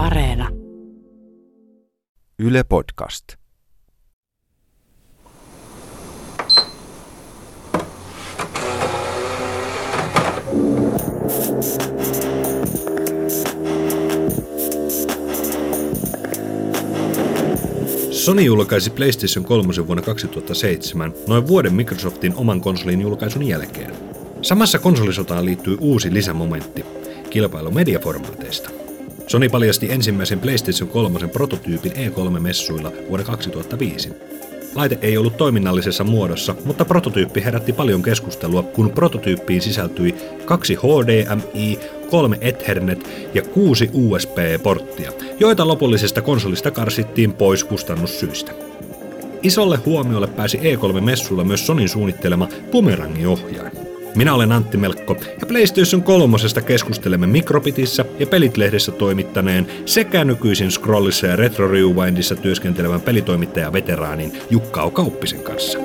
Areena. Yle Podcast. Sony julkaisi PlayStation 3 vuonna 2007, noin vuoden Microsoftin oman konsolin julkaisun jälkeen. Samassa konsolisotaan liittyy uusi lisämomentti, kilpailu mediaformaateista. Sony paljasti ensimmäisen PlayStation 3 prototyypin E3-messuilla vuonna 2005. Laite ei ollut toiminnallisessa muodossa, mutta prototyyppi herätti paljon keskustelua, kun prototyyppiin sisältyi kaksi HDMI, kolme Ethernet ja kuusi USB-porttia, joita lopullisesta konsolista karsittiin pois kustannussyistä. Isolle huomiolle pääsi E3-messuilla myös Sonin suunnittelema bumerangiohjain. Minä olen Antti Melkko ja PlayStation 3 keskustelemme Mikrobitissä ja Pelitlehdessä toimittaneen sekä nykyisin Scrollissa ja Retro Rewindissa työskentelevän pelitoimittaja veteraanin Jukka Kauppisen kanssa.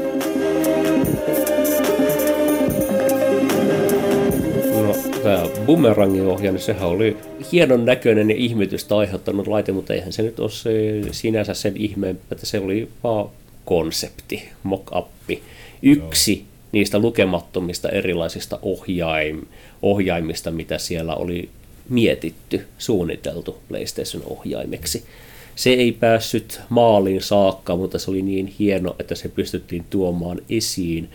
No, tämä bumerangin ohjain, niin sehän oli hienon näköinen ja ihmetystä aiheuttanut laite, mutta eihän se nyt ole se, sinänsä sen ihmeen, että se oli vaan konsepti, mock-appi. Yksi niistä lukemattomista erilaisista ohjaim, ohjaimista, mitä siellä oli mietitty, suunniteltu PlayStation-ohjaimeksi. Se ei päässyt maaliin saakka, mutta se oli niin hieno, että se pystyttiin tuomaan esiin,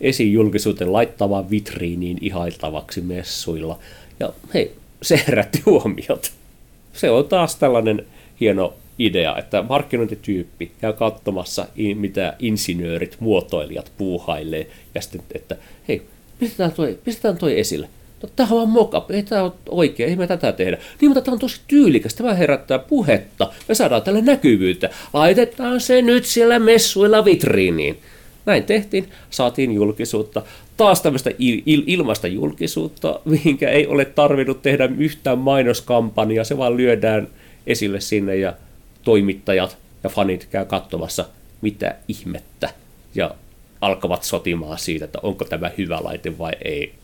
esiin julkisuuteen laittamaan vitriiniin ihailtavaksi messuilla. Ja hei, se herätti huomiota. Se on taas tällainen hieno idea, että markkinointityyppi käy katsomassa, mitä insinöörit, muotoilijat puuhailee, ja sitten, että hei, pistetään toi, pistetään toi esille. No, tämä on vaan mock ei tämä ole oikein, ei me tätä tehdä. Niin, mutta tämä on tosi tyylikäs, tämä herättää puhetta, me saadaan tälle näkyvyyttä. Laitetaan se nyt siellä messuilla vitriiniin. Näin tehtiin, saatiin julkisuutta. Taas tämmöistä il- il- ilmaista julkisuutta, mihinkä ei ole tarvinnut tehdä yhtään mainoskampanjaa, se vaan lyödään esille sinne ja toimittajat ja fanit käy katsomassa, mitä ihmettä, ja alkavat sotimaan siitä, että onko tämä hyvä laite vai ei.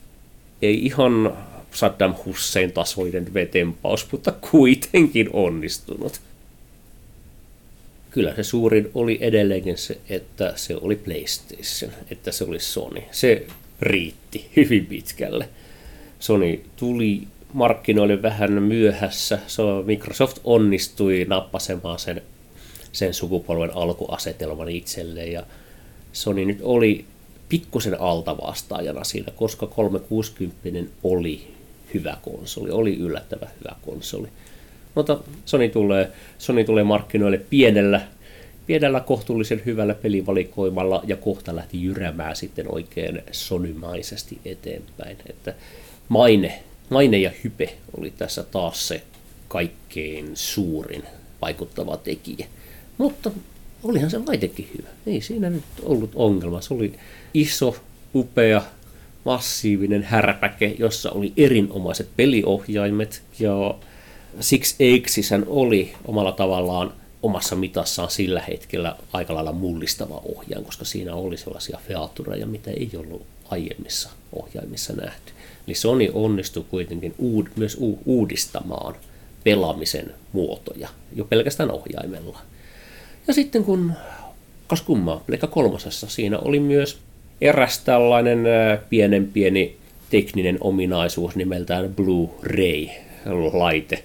Ei ihan Saddam Hussein tasoinen vetempaus, mutta kuitenkin onnistunut. Kyllä se suurin oli edelleenkin se, että se oli PlayStation, että se oli Sony. Se riitti hyvin pitkälle. Sony tuli markkinoille vähän myöhässä. So, Microsoft onnistui nappasemaan sen, sen sukupolven alkuasetelman itselleen ja Sony nyt oli pikkusen altavastaajana siinä, koska 360 oli hyvä konsoli, oli yllättävän hyvä konsoli. Mutta Sony tulee, Sony tulee markkinoille pienellä, pienellä kohtuullisen hyvällä pelivalikoimalla ja kohta lähti jyrämään sitten oikein sonymaisesti eteenpäin. Että maine maine ja hype oli tässä taas se kaikkein suurin vaikuttava tekijä. Mutta olihan se laitekin hyvä. Ei siinä nyt ollut ongelma. Se oli iso, upea, massiivinen härpäke, jossa oli erinomaiset peliohjaimet ja Six Eiksisän oli omalla tavallaan omassa mitassaan sillä hetkellä aika lailla mullistava ohjain, koska siinä oli sellaisia featureja, mitä ei ollut aiemmissa ohjaimissa nähty. Eli Sony onnistui kuitenkin uud, myös u, uudistamaan pelaamisen muotoja jo pelkästään ohjaimella. Ja sitten kun, kas kummaa, Pleikka kolmosessa siinä oli myös eräs tällainen pienen pieni tekninen ominaisuus nimeltään Blu-ray-laite,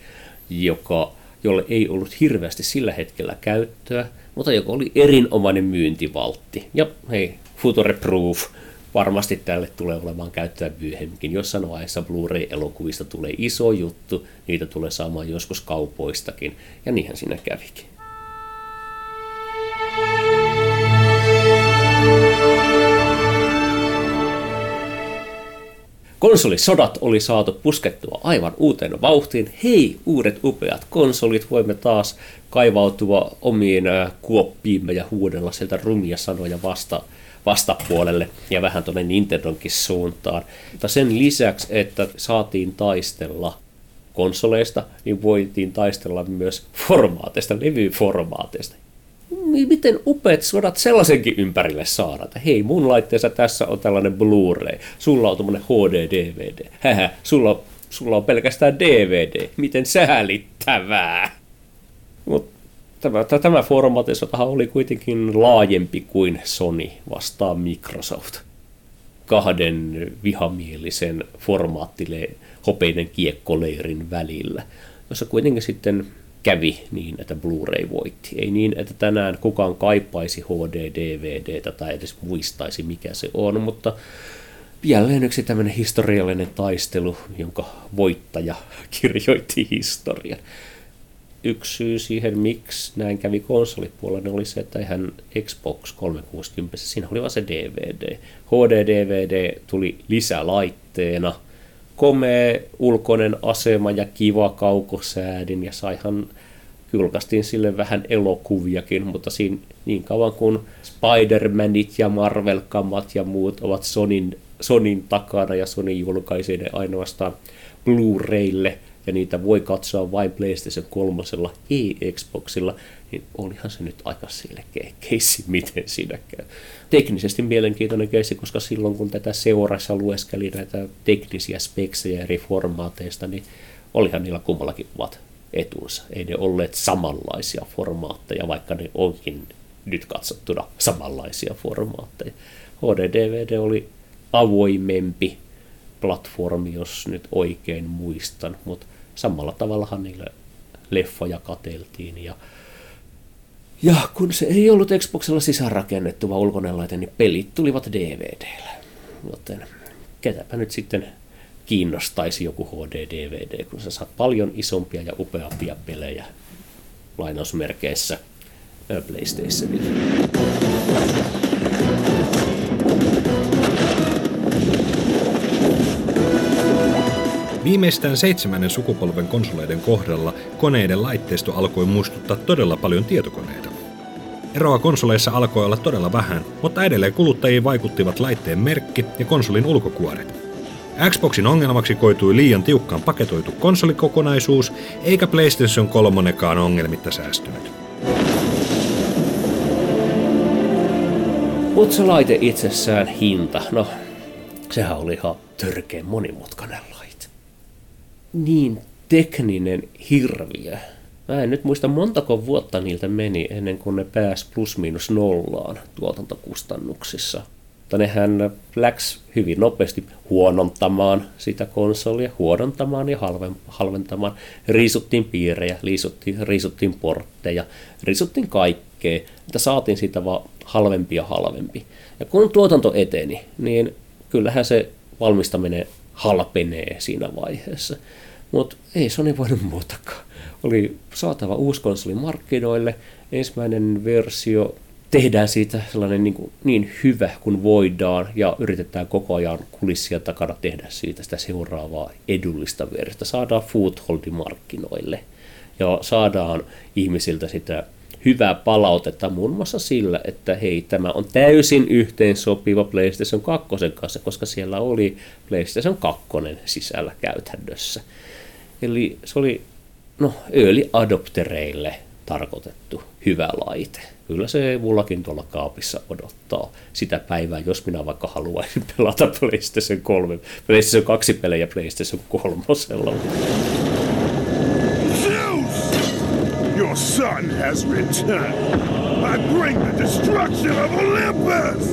joka, jolle ei ollut hirveästi sillä hetkellä käyttöä, mutta joka oli erinomainen myyntivaltti. Ja hei, Future Proof varmasti tälle tulee olemaan käyttöä myöhemminkin. Jossain vaiheessa Blu-ray-elokuvista tulee iso juttu, niitä tulee saamaan joskus kaupoistakin, ja niinhän siinä kävikin. Konsolisodat oli saatu puskettua aivan uuteen vauhtiin. Hei, uudet upeat konsolit, voimme taas kaivautua omiin äh, kuoppiimme ja huudella sieltä rumia sanoja vasta vastapuolelle ja vähän tuonne Nintendonkin suuntaan. Mutta sen lisäksi, että saatiin taistella konsoleista, niin voitiin taistella myös formaateista, levyformaateista. Miten upeat sodat sellaisenkin ympärille saada, että hei mun laitteessa tässä on tällainen Blu-ray, sulla on tämmöinen HD-DVD, hähä, sulla on sulla on pelkästään DVD. Miten säälittävää. Mutta tämä, tämä formaatisotahan oli kuitenkin laajempi kuin Sony vastaan Microsoft. Kahden vihamielisen formaattile hopeinen kiekkoleirin välillä, jossa kuitenkin sitten kävi niin, että Blu-ray voitti. Ei niin, että tänään kukaan kaipaisi HD-DVDtä tai edes muistaisi, mikä se on, mutta jälleen yksi tämmöinen historiallinen taistelu, jonka voittaja kirjoitti historian. Yksi syy siihen, miksi näin kävi konsolipuolella, oli se, että eihän Xbox 360, siinä oli vain se DVD. HD-DVD tuli lisälaitteena, komea ulkoinen asema ja kiva kaukosäädin, ja saihan julkaistiin sille vähän elokuviakin, mutta siinä niin kauan kuin Spider-Manit ja Marvel-kamat ja muut ovat Sonin Sonin takana ja Sony julkaisi ne ainoastaan Blu-raylle ja niitä voi katsoa vain PlayStation 3, ei Xboxilla, niin olihan se nyt aika selkeä keissi, miten siinä käy. Teknisesti mielenkiintoinen keissi, koska silloin kun tätä seurassa lueskeli näitä teknisiä speksejä eri formaateista, niin olihan niillä kummallakin ovat etunsa. Ei ne olleet samanlaisia formaatteja, vaikka ne onkin nyt katsottuna samanlaisia formaatteja. HD-DVD oli avoimempi platformi, jos nyt oikein muistan, mutta samalla tavallahan niille leffoja kateltiin ja ja kun se ei ollut Xboxilla sisäänrakennettu vaan ulkoinen laite, niin pelit tulivat DVDllä. Joten ketäpä nyt sitten kiinnostaisi joku HD-DVD, kun sä saat paljon isompia ja upeampia pelejä lainausmerkeissä PlayStationilla. Viimeistään seitsemännen sukupolven konsoleiden kohdalla koneiden laitteisto alkoi muistuttaa todella paljon tietokoneita. Eroa konsoleissa alkoi olla todella vähän, mutta edelleen kuluttajiin vaikuttivat laitteen merkki ja konsolin ulkokuoret. Xboxin ongelmaksi koitui liian tiukkaan paketoitu konsolikokonaisuus, eikä PlayStation 3 ongelmitta säästynyt. Mutta se laite itsessään hinta, no sehän oli ihan törkeän monimutkainen niin tekninen hirviö. Mä en nyt muista montako vuotta niiltä meni ennen kuin ne pääsi plus miinus nollaan tuotantokustannuksissa. Mutta nehän läks hyvin nopeasti huonontamaan sitä konsolia, huonontamaan ja halventamaan. Riisuttiin piirejä, riisuttiin, riisuttiin portteja, riisuttiin kaikkea, että saatiin siitä vaan halvempi ja halvempi. Ja kun tuotanto eteni, niin kyllähän se valmistaminen halpenee siinä vaiheessa. Mutta ei Sony voinut muutakaan. Oli saatava uusi konsoli markkinoille, ensimmäinen versio, tehdään siitä sellainen niin, kuin, niin hyvä kuin voidaan ja yritetään koko ajan kulissia takana tehdä siitä sitä seuraavaa edullista versiota. Saadaan footholdi markkinoille ja saadaan ihmisiltä sitä hyvää palautetta muun muassa sillä, että hei, tämä on täysin yhteen sopiva PlayStation 2 kanssa, koska siellä oli PlayStation 2 sisällä käytännössä. Eli se oli no, early adoptereille tarkoitettu hyvä laite. Kyllä se mullakin tuolla kaapissa odottaa sitä päivää, jos minä vaikka haluaisin pelata PlayStation 3, PlayStation 2 pelejä PlayStation 3. Son has returned. I bring the destruction of Olympus!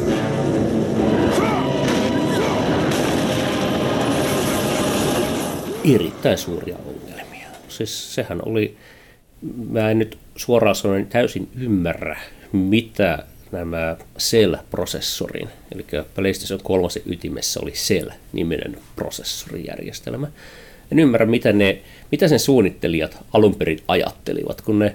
Erittäin suuria ongelmia. Siis sehän oli, mä en nyt suoraan sanoen täysin ymmärrä, mitä nämä Cell-prosessorin, eli PlayStation 3 ytimessä oli Cell-niminen prosessorijärjestelmä. En ymmärrä, mitä, ne, mitä sen suunnittelijat alun perin ajattelivat, kun ne,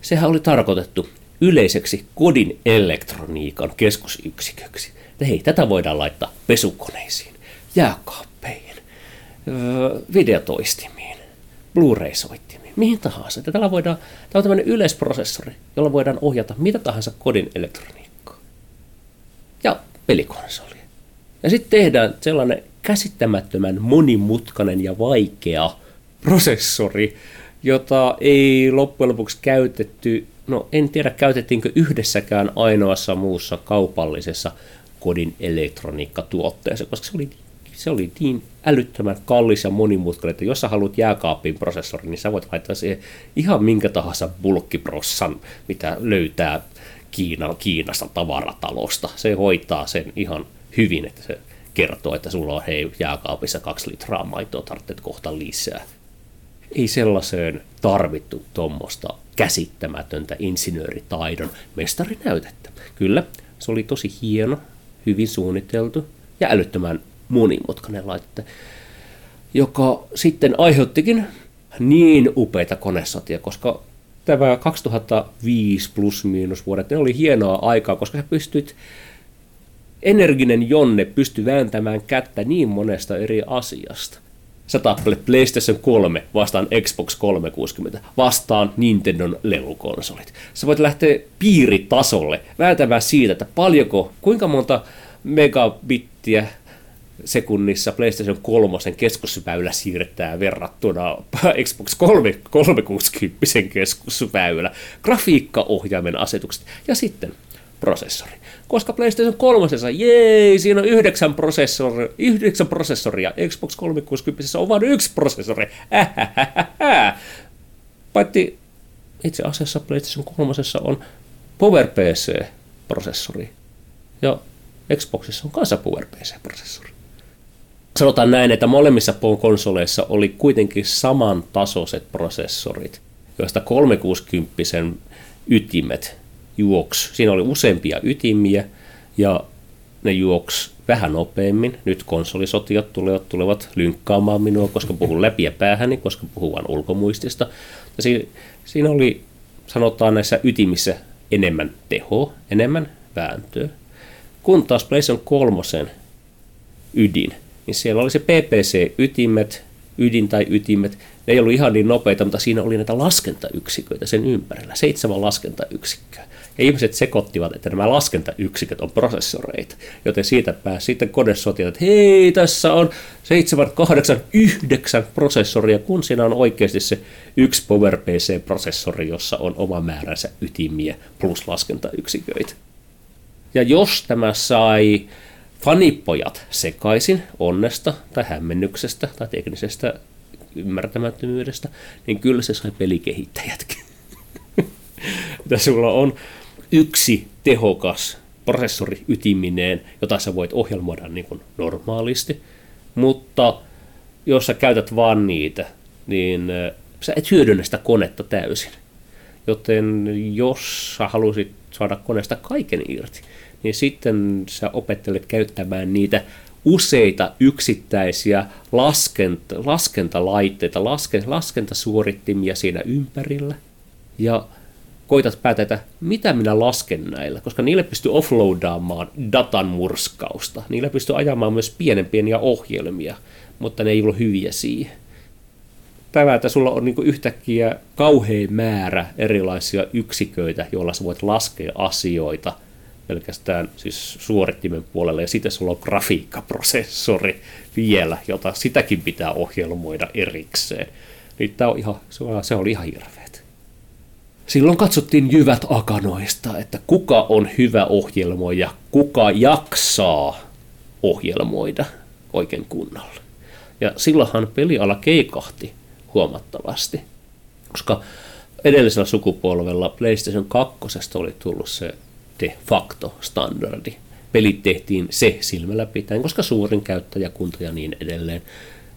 sehän oli tarkoitettu yleiseksi kodin elektroniikan keskusyksiköksi. Hei, tätä voidaan laittaa pesukoneisiin, jääkaappeihin, videotoistimiin, Blu-ray-soittimiin, mihin tahansa. Tällä voidaan, tämä on tämmöinen yleisprosessori, jolla voidaan ohjata mitä tahansa kodin elektroniikkaa. Ja pelikonsoli. Ja sitten tehdään sellainen käsittämättömän monimutkainen ja vaikea prosessori, jota ei loppujen lopuksi käytetty, no en tiedä käytettiinkö yhdessäkään ainoassa muussa kaupallisessa kodin elektroniikkatuotteessa, koska se oli se oli niin älyttömän kallis ja monimutkainen, että jos sä haluat jääkaapin prosessori, niin sä voit laittaa siihen ihan minkä tahansa bulkkiprossan, mitä löytää Kiina, Kiinasta tavaratalosta. Se hoitaa sen ihan hyvin, että se kertoo, että sulla on hei jääkaapissa kaksi litraa maitoa, tarvitset kohta lisää. Ei sellaiseen tarvittu tuommoista käsittämätöntä insinööritaidon mestarinäytettä. Kyllä, se oli tosi hieno, hyvin suunniteltu ja älyttömän monimutkainen laite, joka sitten aiheuttikin niin upeita konesotia, koska tämä 2005 plus miinus vuodet, ne oli hienoa aikaa, koska sä pystyt, energinen Jonne pystyi vääntämään kättä niin monesta eri asiasta. Sä tappelet PlayStation 3 vastaan Xbox 360, vastaan Nintendon lelukonsolit. Sä voit lähteä piiritasolle vääntämään siitä, että paljonko, kuinka monta megabittiä sekunnissa PlayStation 3 keskusväylä siirtää verrattuna Xbox 3, 360 keskusväylä, grafiikkaohjaimen asetukset ja sitten prosessori. Koska PlayStation 3, jee, siinä on yhdeksän, prosessori, yhdeksän prosessoria, Xbox 360 on vain yksi prosessori. Paitsi itse asiassa PlayStation 3 on PowerPC-prosessori ja Xboxissa on kanssa PowerPC-prosessori sanotaan näin, että molemmissa konsoleissa oli kuitenkin samantasoiset prosessorit, joista 360 ytimet juoksi. Siinä oli useampia ytimiä ja ne juoksi vähän nopeammin. Nyt konsolisotiot tulevat, tulevat lynkkaamaan minua, koska puhun läpi ja päähäni, koska puhun vain ulkomuistista. Ja siinä, siinä oli, sanotaan näissä ytimissä, enemmän tehoa, enemmän vääntöä. Kun taas PlayStation 3 ydin niin siellä oli se PPC-ytimet, ydin tai ytimet, ne ei ollut ihan niin nopeita, mutta siinä oli näitä laskentayksiköitä sen ympärillä, seitsemän laskentayksikköä. Ja ihmiset sekoittivat, että nämä laskentayksiköt on prosessoreita, joten siitä pääsi sitten konesotia, että hei, tässä on 7, 8, 9 prosessoria, kun siinä on oikeasti se yksi PowerPC-prosessori, jossa on oma määränsä ytimiä plus laskentayksiköitä. Ja jos tämä sai fanipojat sekaisin onnesta tai hämmennyksestä tai teknisestä ymmärtämättömyydestä, niin kyllä se sai pelikehittäjätkin. Tässä sulla on yksi tehokas prosessori ytimineen, jota sä voit ohjelmoida niin kuin normaalisti, mutta jos sä käytät vaan niitä, niin sä et hyödynnä sitä konetta täysin. Joten jos sä halusit saada koneesta kaiken irti, niin sitten sä opettelet käyttämään niitä useita yksittäisiä laskenta, laskentalaitteita, laske, laskentasuorittimia siinä ympärillä. Ja koitat päätä, mitä minä lasken näillä, koska niille pystyy offloadaamaan datan murskausta. Niillä pystyy ajamaan myös pienen pieniä ohjelmia, mutta ne ei ole hyviä siihen. Tämä, että sulla on niin yhtäkkiä kauhean määrä erilaisia yksiköitä, joilla sä voit laskea asioita – pelkästään siis suorittimen puolella, ja sitten sulla on grafiikkaprosessori vielä, jota sitäkin pitää ohjelmoida erikseen. Niin tämä on ihan, se oli ihan hirveet. Silloin katsottiin jyvät akanoista, että kuka on hyvä ohjelmoija, kuka jaksaa ohjelmoida oikein kunnolla. Ja silloinhan peliala keikahti huomattavasti, koska edellisellä sukupolvella PlayStation 2 oli tullut se de facto standardi. Pelit tehtiin se silmällä pitäen, koska suurin käyttäjäkunta ja niin edelleen.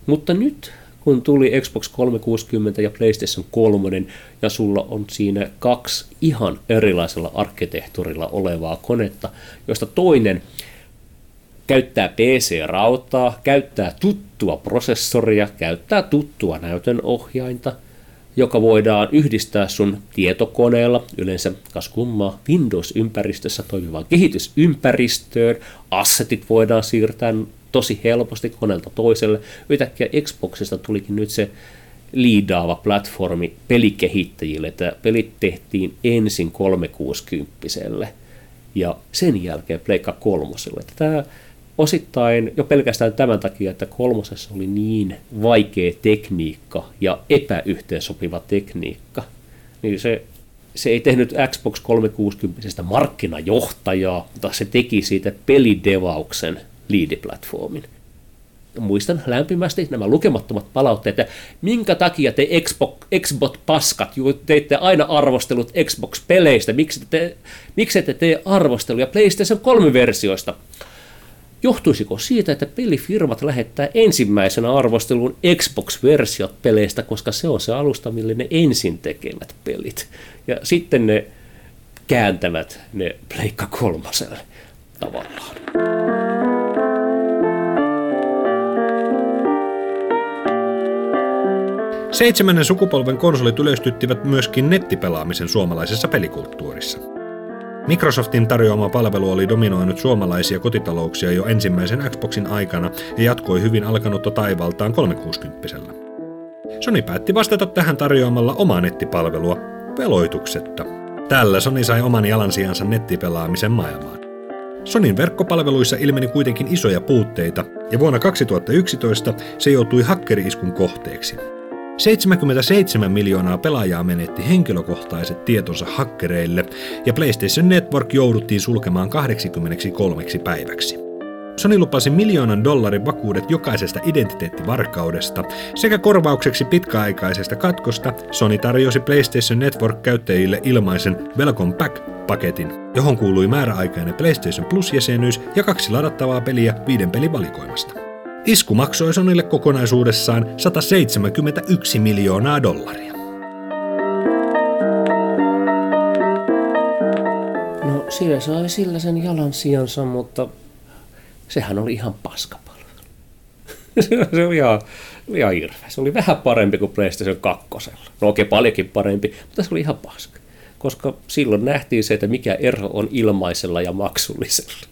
Mutta nyt kun tuli Xbox 360 ja PlayStation 3, ja sulla on siinä kaksi ihan erilaisella arkkitehtuurilla olevaa konetta, josta toinen käyttää PC-rautaa, käyttää tuttua prosessoria, käyttää tuttua näytönohjainta – joka voidaan yhdistää sun tietokoneella, yleensä kas kummaa Windows-ympäristössä toimivaan kehitysympäristöön. Assetit voidaan siirtää tosi helposti koneelta toiselle. Yhtäkkiä Xboxista tulikin nyt se liidaava platformi pelikehittäjille, että pelit tehtiin ensin 360 ja sen jälkeen Pleikka kolmoselle. Tämä osittain jo pelkästään tämän takia, että kolmosessa oli niin vaikea tekniikka ja epäyhteensopiva tekniikka, niin se, se ei tehnyt Xbox 360 markkinajohtajaa, mutta se teki siitä pelidevauksen liidiplatformin. muistan lämpimästi nämä lukemattomat palautteet, että minkä takia te Xbox, Xbox-paskat teitte aina arvostelut Xbox-peleistä, miksi te, miksi te tee arvosteluja PlayStation 3-versioista? Johtuisiko siitä, että pelifirmat lähettää ensimmäisenä arvosteluun Xbox-versiot peleistä, koska se on se alusta, millä ne ensin tekevät pelit. Ja sitten ne kääntävät ne Pleikka kolmoselle tavallaan. Seitsemännen sukupolven konsolit yleistyttivät myöskin nettipelaamisen suomalaisessa pelikulttuurissa. Microsoftin tarjoama palvelu oli dominoinut suomalaisia kotitalouksia jo ensimmäisen Xboxin aikana ja jatkoi hyvin alkanutta taivaltaan 360 Sony päätti vastata tähän tarjoamalla omaa nettipalvelua veloituksetta. Tällä Sony sai oman jalansijansa nettipelaamisen maailmaan. Sonin verkkopalveluissa ilmeni kuitenkin isoja puutteita, ja vuonna 2011 se joutui hakkeriiskun kohteeksi. 77 miljoonaa pelaajaa menetti henkilökohtaiset tietonsa hakkereille ja PlayStation Network jouduttiin sulkemaan 83 päiväksi. Sony lupasi miljoonan dollarin vakuudet jokaisesta identiteettivarkaudesta sekä korvaukseksi pitkäaikaisesta katkosta Sony tarjosi PlayStation Network-käyttäjille ilmaisen Welcome Back-paketin, johon kuului määräaikainen PlayStation Plus-jäsenyys ja kaksi ladattavaa peliä viiden pelin valikoimasta. Isku maksoi Sonille kokonaisuudessaan 171 miljoonaa dollaria. No siinä sai sillä sen jalan sijansa, mutta sehän oli ihan paskapalvelu. se oli ihan, ihan hirveä. Se oli vähän parempi kuin PlayStation 2. No okei, paljonkin parempi, mutta se oli ihan paska. Koska silloin nähtiin se, että mikä ero on ilmaisella ja maksullisella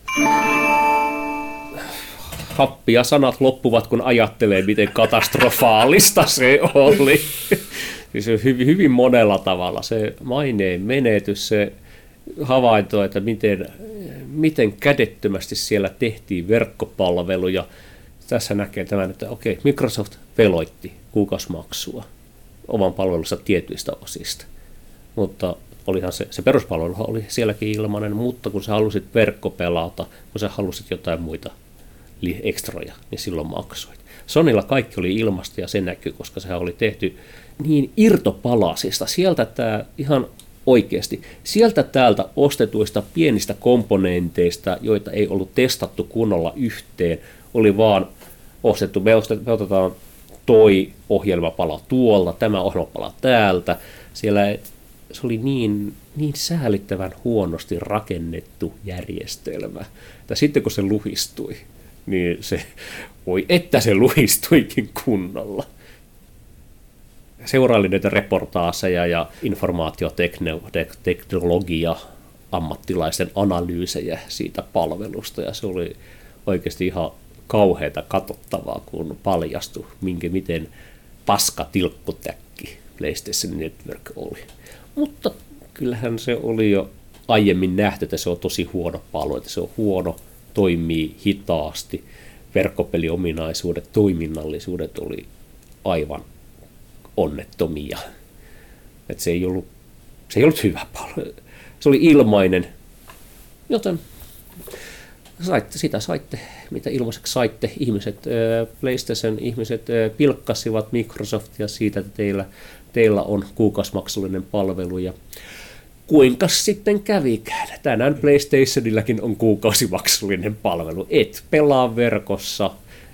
happia sanat loppuvat, kun ajattelee, miten katastrofaalista se oli. siis hyvin, hyvin monella tavalla se maineen menetys, se havainto, että miten, miten kädettömästi siellä tehtiin verkkopalveluja. Tässä näkee tämän, että okei, Microsoft veloitti kuukausmaksua oman palvelunsa tietyistä osista. Mutta olihan se, se peruspalvelu oli sielläkin ilmainen, mutta kun sä halusit verkkopelata, kun sä halusit jotain muita ekstroja, niin silloin maksoit. Sonilla kaikki oli ilmasta ja se näkyy, koska sehän oli tehty niin irtopalasista. Sieltä tämä ihan oikeasti, sieltä täältä ostetuista pienistä komponenteista, joita ei ollut testattu kunnolla yhteen, oli vaan ostettu, me, ostet, me otetaan toi ohjelmapala tuolta, tämä ohjelmapala täältä. Siellä se oli niin, niin säälittävän huonosti rakennettu järjestelmä, että sitten kun se luhistui, niin se, voi että se luistuikin kunnolla. Seuraili näitä reportaaseja ja informaatioteknologia ammattilaisten analyysejä siitä palvelusta ja se oli oikeasti ihan kauheita katsottavaa, kun paljastui, minkä, miten paska tilkkutäkki PlayStation Network oli. Mutta kyllähän se oli jo aiemmin nähty, että se on tosi huono palvelu, että se on huono toimii hitaasti. Verkkopeliominaisuudet, toiminnallisuudet oli aivan onnettomia. Et se, ei ollut, se ei ollut hyvä palvelu. Se oli ilmainen, joten saitte, sitä saitte, mitä ilmaiseksi saitte. Ihmiset, PlayStation ihmiset pilkkasivat Microsoftia siitä, että teillä, teillä on kuukausimaksullinen palvelu ja kuinka sitten kävikään. Tänään PlayStationillakin on kuukausimaksullinen palvelu. Et pelaa verkossa,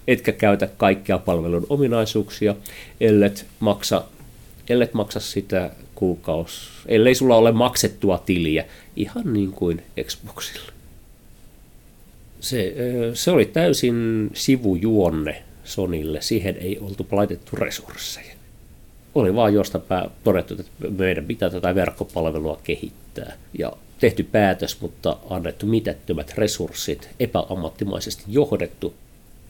etkä käytä kaikkia palvelun ominaisuuksia, ellet maksa, ellet maksa sitä kuukaus, ellei sulla ole maksettua tiliä, ihan niin kuin Xboxilla. Se, se oli täysin sivujuonne Sonille, siihen ei oltu laitettu resursseja oli vaan jostain todettu, että meidän pitää tätä verkkopalvelua kehittää. Ja tehty päätös, mutta annettu mitättömät resurssit, epäammattimaisesti johdettu.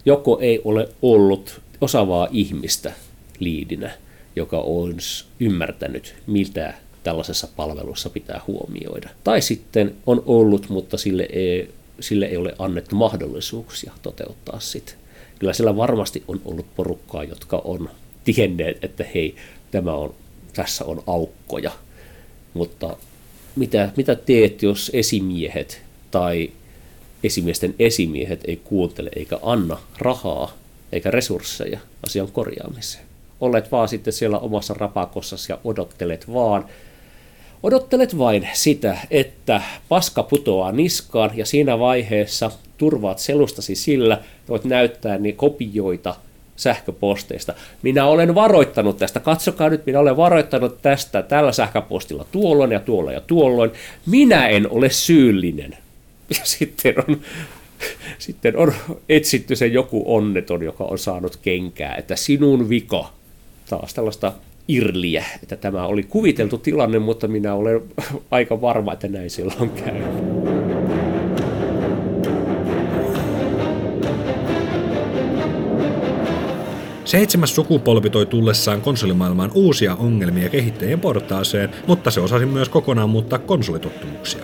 Joko ei ole ollut osaavaa ihmistä liidinä, joka olisi ymmärtänyt, miltä tällaisessa palvelussa pitää huomioida. Tai sitten on ollut, mutta sille ei, sille ei ole annettu mahdollisuuksia toteuttaa sitä. Kyllä sillä varmasti on ollut porukkaa, jotka on tienneet, että hei, tämä on, tässä on aukkoja. Mutta mitä, mitä teet, jos esimiehet tai esimiesten esimiehet ei kuuntele eikä anna rahaa eikä resursseja asian korjaamiseen. Olet vaan sitten siellä omassa rapakossasi ja odottelet vaan, Odottelet vain sitä, että paska putoaa niskaan ja siinä vaiheessa turvaat selustasi sillä, voit näyttää niin kopioita sähköposteista. Minä olen varoittanut tästä, katsokaa nyt, minä olen varoittanut tästä tällä sähköpostilla tuolloin ja tuolloin ja tuolloin. Minä en ole syyllinen. Ja sitten on, sitten on etsitty se joku onneton, joka on saanut kenkää, että sinun vika. Taas tällaista irliä, että tämä oli kuviteltu tilanne, mutta minä olen aika varma, että näin silloin käy. Seitsemäs sukupolvi toi tullessaan konsolimaailmaan uusia ongelmia kehittäjien portaaseen, mutta se osasi myös kokonaan muuttaa konsolitottumuksia.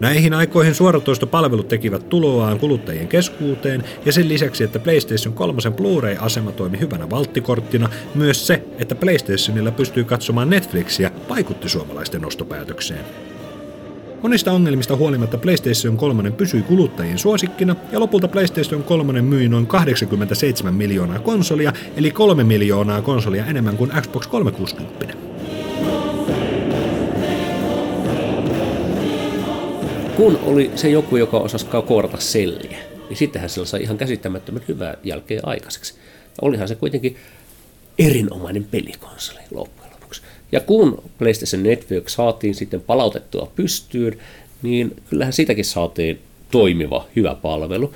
Näihin aikoihin suoratoistopalvelut tekivät tuloaan kuluttajien keskuuteen ja sen lisäksi, että PlayStation 3 Blu-ray-asema toimi hyvänä valttikorttina, myös se, että PlayStationilla pystyy katsomaan Netflixiä, vaikutti suomalaisten ostopäätökseen. Monista ongelmista huolimatta PlayStation 3 pysyi kuluttajien suosikkina ja lopulta PlayStation 3 myi noin 87 miljoonaa konsolia, eli 3 miljoonaa konsolia enemmän kuin Xbox 360. kun oli se joku, joka osasi koorata selliä, niin sittenhän sillä sai ihan käsittämättömän hyvää jälkeen aikaiseksi. Olihan se kuitenkin erinomainen pelikonsoli lopuksi. Ja kun PlayStation Network saatiin sitten palautettua pystyyn, niin kyllähän sitäkin saatiin toimiva, hyvä palvelu.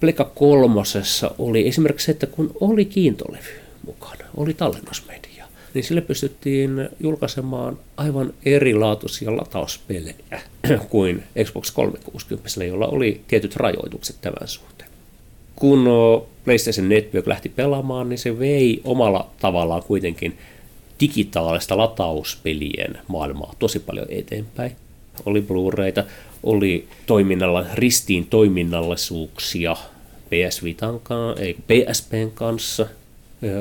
Pleikka kolmosessa oli esimerkiksi se, että kun oli kiintolevy mukana, oli tallennusmedia, niin sille pystyttiin julkaisemaan aivan erilaatuisia latauspelejä kuin Xbox 360, jolla oli tietyt rajoitukset tämän suhteen. Kun PlayStation Network lähti pelaamaan, niin se vei omalla tavallaan kuitenkin digitaalista latauspelien maailmaa tosi paljon eteenpäin. Oli Blu-rayta, oli toiminnalla, ristiin toiminnallisuuksia PS Vitan, ei, PSPn kanssa,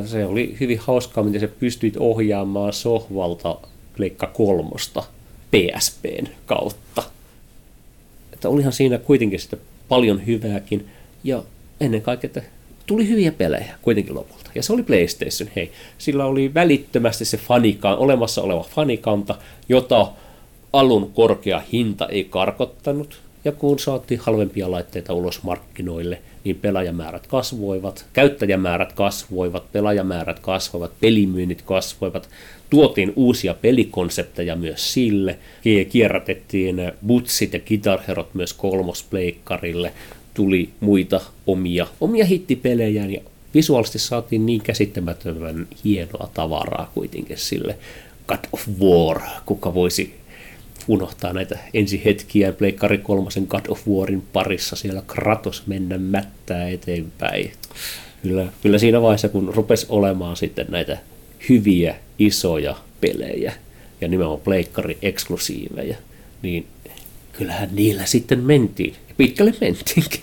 se oli hyvin hauskaa, miten se pystyit ohjaamaan sohvalta Pleikka kolmosta PSPn kautta. Että olihan siinä kuitenkin sitä paljon hyvääkin ja ennen kaikkea, että tuli hyviä pelejä kuitenkin lopulta. Ja se oli PlayStation, hei. Sillä oli välittömästi se fanika, olemassa oleva fanikanta, jota alun korkea hinta ei karkottanut. Ja kun saatiin halvempia laitteita ulos markkinoille – niin pelaajamäärät kasvoivat, käyttäjämäärät kasvoivat, pelaajamäärät kasvoivat, pelimyynnit kasvoivat, tuotiin uusia pelikonsepteja myös sille, kierrätettiin butsit ja Guitar Herot myös kolmospleikkarille, tuli muita omia, omia hittipelejä ja visuaalisesti saatiin niin käsittämättömän hienoa tavaraa kuitenkin sille God of War, kuka voisi unohtaa näitä ensihetkiä Pleikkari kolmosen God of Warin parissa siellä Kratos mennä mättää eteenpäin. Kyllä, kyllä siinä vaiheessa, kun rupesi olemaan sitten näitä hyviä, isoja pelejä ja nimenomaan Pleikkari eksklusiiveja, niin kyllähän niillä sitten mentiin. Ja pitkälle mentiinkin.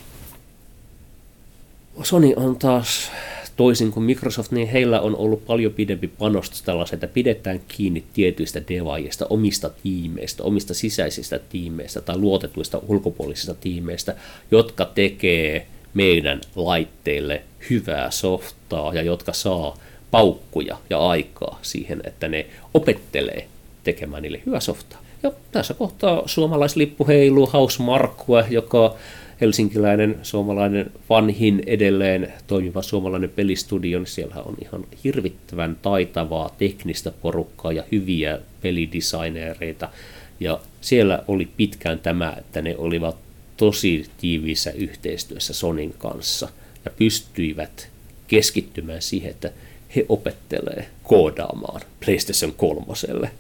Sony on taas toisin kuin Microsoft, niin heillä on ollut paljon pidempi panostus tällaisen, että pidetään kiinni tietyistä devaajista, omista tiimeistä, omista sisäisistä tiimeistä tai luotetuista ulkopuolisista tiimeistä, jotka tekee meidän laitteille hyvää softaa ja jotka saa paukkuja ja aikaa siihen, että ne opettelee tekemään niille hyvää softaa. Ja tässä kohtaa suomalaislippu heiluu House Markkua, joka helsinkiläinen, suomalainen, vanhin edelleen toimiva suomalainen pelistudio, niin siellä on ihan hirvittävän taitavaa teknistä porukkaa ja hyviä pelidesignereita. Ja siellä oli pitkään tämä, että ne olivat tosi tiiviissä yhteistyössä Sonin kanssa ja pystyivät keskittymään siihen, että he opettelee koodaamaan PlayStation 3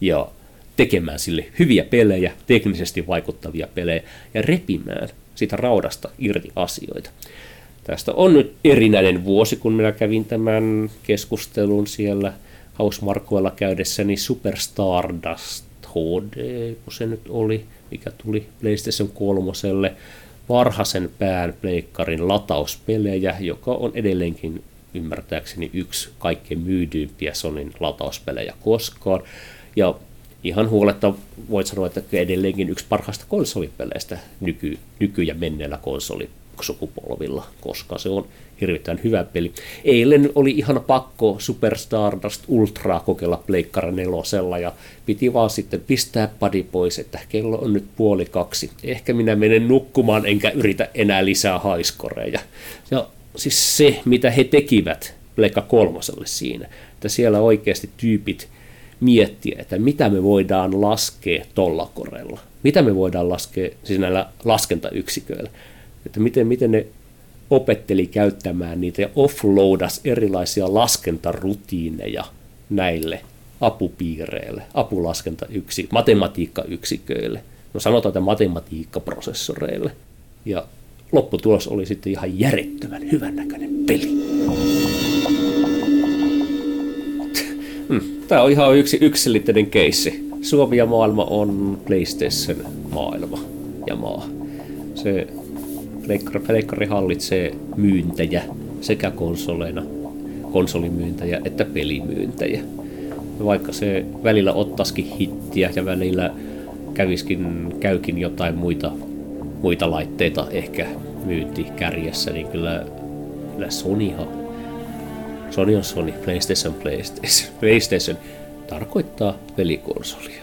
ja tekemään sille hyviä pelejä, teknisesti vaikuttavia pelejä ja repimään siitä raudasta irti asioita. Tästä on nyt erinäinen vuosi, kun minä kävin tämän keskustelun siellä Hausmarkoilla käydessäni Super Stardust HD, kun se nyt oli, mikä tuli PlayStation 3 varhaisen pään pleikkarin latauspelejä, joka on edelleenkin ymmärtääkseni yksi kaikkein myydyimpiä Sonin latauspelejä koskaan. Ja ihan huoletta voit sanoa, että edelleenkin yksi parhaista konsolipeleistä nyky, nyky- ja menneellä konsoli, jatkosukupolvilla, koska se on hirvittävän hyvä peli. Eilen oli ihan pakko Super Stardust Ultraa kokeilla Pleikkara nelosella ja piti vaan sitten pistää padi pois, että kello on nyt puoli kaksi. Ehkä minä menen nukkumaan enkä yritä enää lisää haiskoreja. Ja siis se, mitä he tekivät Pleikka kolmoselle siinä, että siellä oikeasti tyypit miettiä, että mitä me voidaan laskea tolla korella. Mitä me voidaan laskea siis näillä laskentayksiköillä. Että miten, miten ne opetteli käyttämään niitä ja offloadas erilaisia laskentarutiineja näille apupiireille, apulaskentayksi, matematiikkayksiköille, no sanotaan, että matematiikkaprosessoreille. Ja lopputulos oli sitten ihan järjettömän hyvän näköinen peli. Hmm, Tämä on ihan yksi yksilitteinen keissi. Suomi ja maailma on PlayStation maailma ja maa. Se pleikkari, pleikkari hallitsee myyntäjä sekä konsoleina, konsolimyyntäjä että pelimyyntäjä. Vaikka se välillä ottaisikin hittiä ja välillä käviskin, käykin jotain muita, muita laitteita ehkä myynti kärjessä, niin kyllä, kyllä Sonyhan Sony on Sony, PlayStation PlayStation. PlayStation tarkoittaa pelikonsolia.